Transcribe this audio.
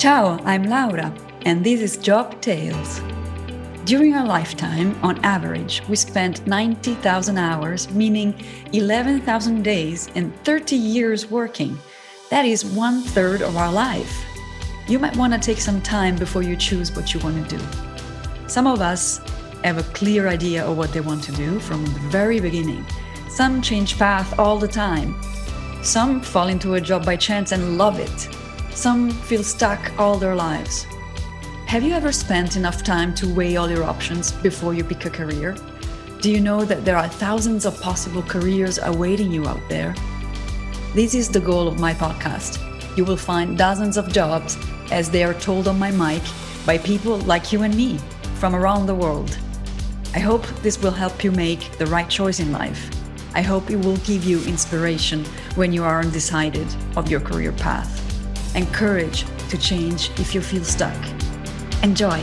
Ciao, I'm Laura, and this is Job Tales. During our lifetime, on average, we spend 90,000 hours, meaning 11,000 days and 30 years working. That is one third of our life. You might want to take some time before you choose what you want to do. Some of us have a clear idea of what they want to do from the very beginning. Some change path all the time. Some fall into a job by chance and love it. Some feel stuck all their lives. Have you ever spent enough time to weigh all your options before you pick a career? Do you know that there are thousands of possible careers awaiting you out there? This is the goal of my podcast. You will find dozens of jobs as they are told on my mic by people like you and me from around the world. I hope this will help you make the right choice in life. I hope it will give you inspiration when you are undecided of your career path and courage to change if you feel stuck. Enjoy!